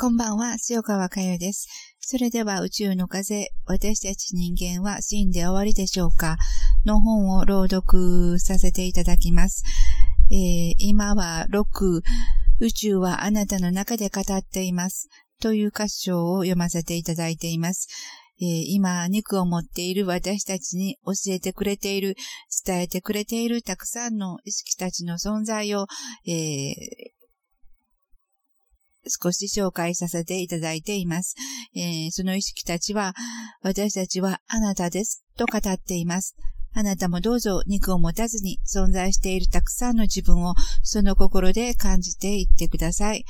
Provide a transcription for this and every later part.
こんばんは、塩川佳代です。それでは宇宙の風、私たち人間は死んで終わりでしょうか？の本を朗読させていただきます。えー、今は6、宇宙はあなたの中で語っています。という箇所を読ませていただいています。えー、今、肉を持っている私たちに教えてくれている、伝えてくれているたくさんの意識たちの存在を、えー、少し紹介させていただいています。えー、その意識たちは、私たちはあなたですと語っています。あなたもどうぞ肉を持たずに存在しているたくさんの自分をその心で感じていってください。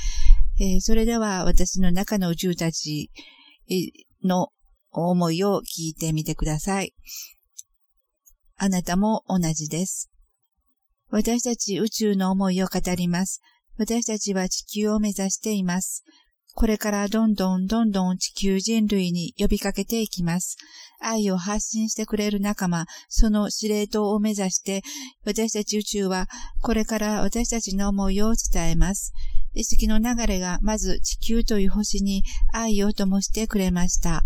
えー、それでは私の中の宇宙たちの思いを聞いてみてください。あなたも同じです。私たち宇宙の思いを語ります。私たちは地球を目指しています。これからどんどんどんどん地球人類に呼びかけていきます。愛を発信してくれる仲間、その司令塔を目指して、私たち宇宙はこれから私たちの思いを伝えます。意識の流れがまず地球という星に愛を灯してくれました。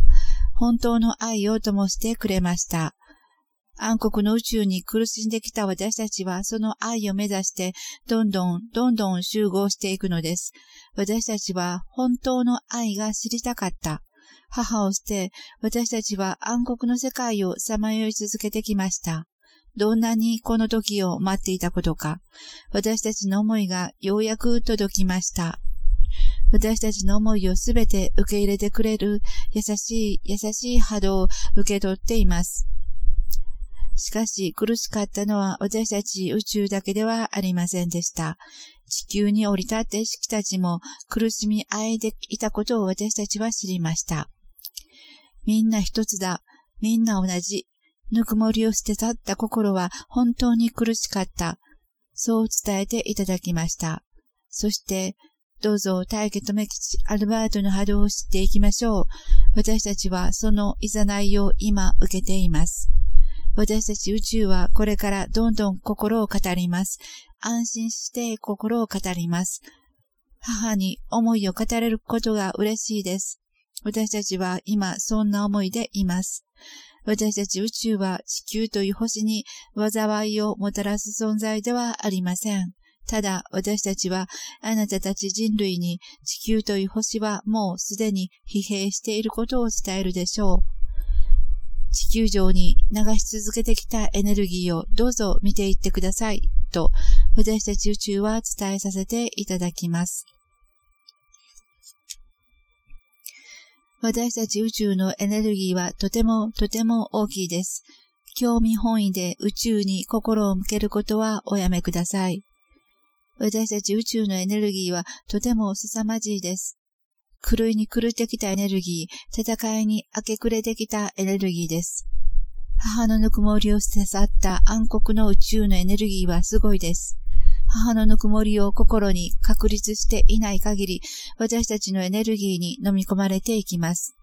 本当の愛を灯してくれました。暗黒の宇宙に苦しんできた私たちはその愛を目指してどんどんどんどん集合していくのです。私たちは本当の愛が知りたかった。母を捨て、私たちは暗黒の世界をさまよい続けてきました。どんなにこの時を待っていたことか、私たちの思いがようやく届きました。私たちの思いをすべて受け入れてくれる優しい優しい波動を受け取っています。しかし苦しかったのは私たち宇宙だけではありませんでした。地球に降り立った意識たちも苦しみあえていたことを私たちは知りました。みんな一つだ。みんな同じ。ぬくもりを捨て去った心は本当に苦しかった。そう伝えていただきました。そして、どうぞ大家とめ吉アルバートの波動を知っていきましょう。私たちはその誘いを今受けています。私たち宇宙はこれからどんどん心を語ります。安心して心を語ります。母に思いを語れることが嬉しいです。私たちは今そんな思いでいます。私たち宇宙は地球という星に災いをもたらす存在ではありません。ただ私たちはあなたたち人類に地球という星はもうすでに疲弊していることを伝えるでしょう。地球上に流し続けてきたエネルギーをどうぞ見ていってくださいと私たち宇宙は伝えさせていただきます。私たち宇宙のエネルギーはとてもとても大きいです。興味本位で宇宙に心を向けることはおやめください。私たち宇宙のエネルギーはとても凄まじいです。狂いに狂ってきたエネルギー、戦いに明け暮れてきたエネルギーです。母のぬくもりを捨て去った暗黒の宇宙のエネルギーはすごいです。母のぬくもりを心に確立していない限り、私たちのエネルギーに飲み込まれていきます。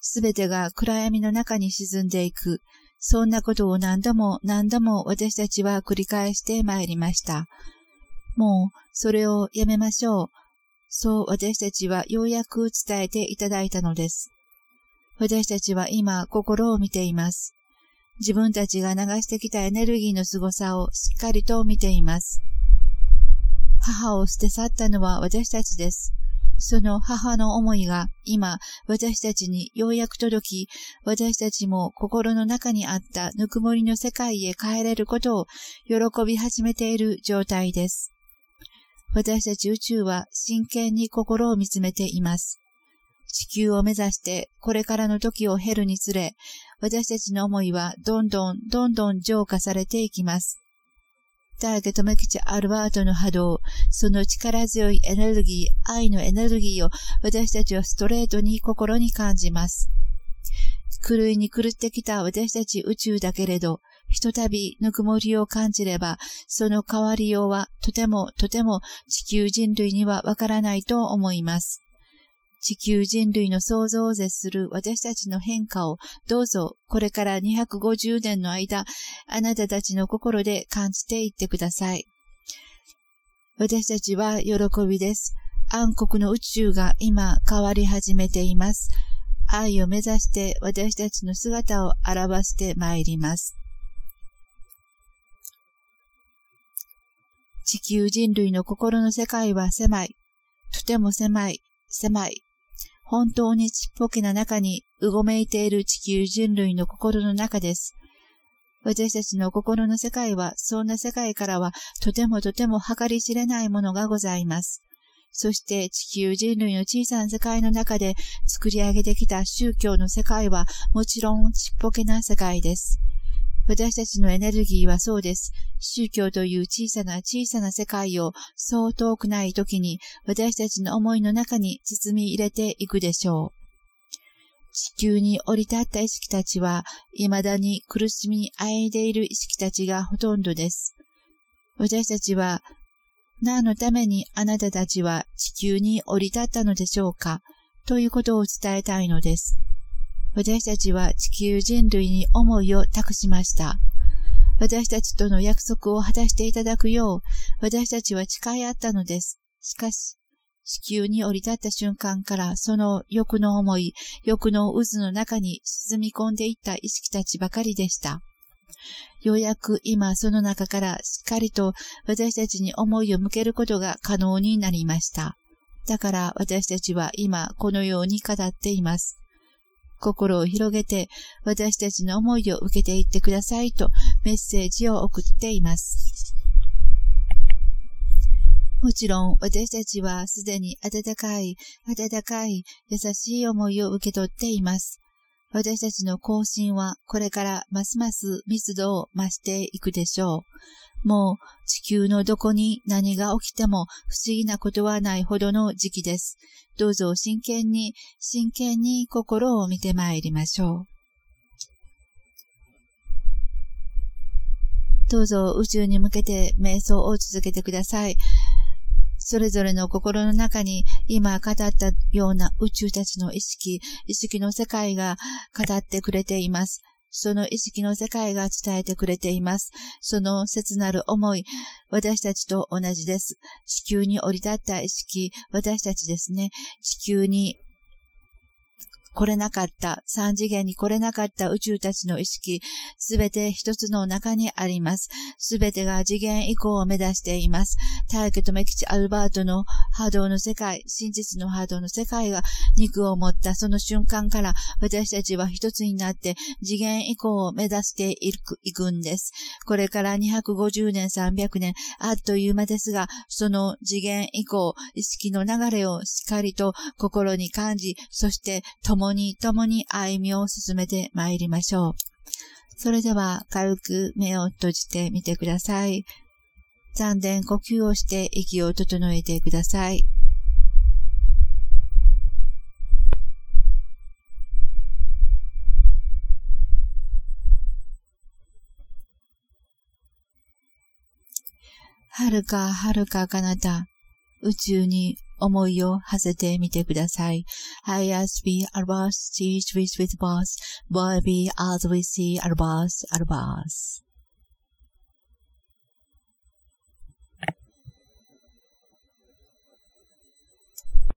すべてが暗闇の中に沈んでいく。そんなことを何度も何度も私たちは繰り返してまいりました。もう、それをやめましょう。そう私たちはようやく伝えていただいたのです。私たちは今心を見ています。自分たちが流してきたエネルギーの凄さをしっかりと見ています。母を捨て去ったのは私たちです。その母の思いが今私たちにようやく届き、私たちも心の中にあったぬくもりの世界へ帰れることを喜び始めている状態です。私たち宇宙は真剣に心を見つめています。地球を目指してこれからの時を経るにつれ、私たちの思いはどんどんどんどん浄化されていきます。ダーゲトメキチアルバートの波動、その力強いエネルギー、愛のエネルギーを私たちはストレートに心に感じます。狂いに狂ってきた私たち宇宙だけれど、ひとたびぬくもりを感じれば、その変わりようはとてもとても地球人類にはわからないと思います。地球人類の想像を絶する私たちの変化をどうぞこれから250年の間、あなたたちの心で感じていってください。私たちは喜びです。暗黒の宇宙が今変わり始めています。愛を目指して私たちの姿を表してまいります。地球人類の心の世界は狭い。とても狭い、狭い。本当にちっぽけな中にうごめいている地球人類の心の中です。私たちの心の世界は、そんな世界からはとてもとても計り知れないものがございます。そして地球人類の小さな世界の中で作り上げてきた宗教の世界はもちろんちっぽけな世界です。私たちのエネルギーはそうです。宗教という小さな小さな世界をそう遠くない時に私たちの思いの中に包み入れていくでしょう。地球に降り立った意識たちは、未だに苦しみあえいでいる意識たちがほとんどです。私たちは何のためにあなたたちは地球に降り立ったのでしょうか？ということを伝えたいのです。私たちは地球人類に思いを託しました。私たちとの約束を果たしていただくよう、私たちは誓い合ったのです。しかし、地球に降り立った瞬間からその欲の思い、欲の渦の中に沈み込んでいった意識たちばかりでした。ようやく今その中からしっかりと私たちに思いを向けることが可能になりました。だから私たちは今このように語っています。心を広げて私たちの思いを受けていってくださいとメッセージを送っています。もちろん私たちはすでに温かい、温かい、優しい思いを受け取っています。私たちの更新はこれからますます密度を増していくでしょう。もう地球のどこに何が起きても不思議なことはないほどの時期です。どうぞ真剣に、真剣に心を見てまいりましょう。どうぞ宇宙に向けて瞑想を続けてください。それぞれの心の中に今語ったような宇宙たちの意識、意識の世界が語ってくれています。その意識の世界が伝えてくれています。その切なる思い、私たちと同じです。地球に降り立った意識、私たちですね。地球に来れなかった、三次元に来れなかった宇宙たちの意識、すべて一つの中にあります。すべてが次元以降を目指しています。大家留吉アルバートの波動の世界、真実の波動の世界が肉を持ったその瞬間から私たちは一つになって次元以降を目指していくいくんです。これから250年、300年、あっという間ですが、その次元以降、意識の流れをしっかりと心に感じ、そして共共に共に歩みを進めて参りましょう。それでは軽く目を閉じてみてください。残念呼吸をして息を整えてください。はるかはるか彼方、宇宙に思いを馳せてみてください。I as we are boss, teach with with boss, boy be as we see are boss, are boss.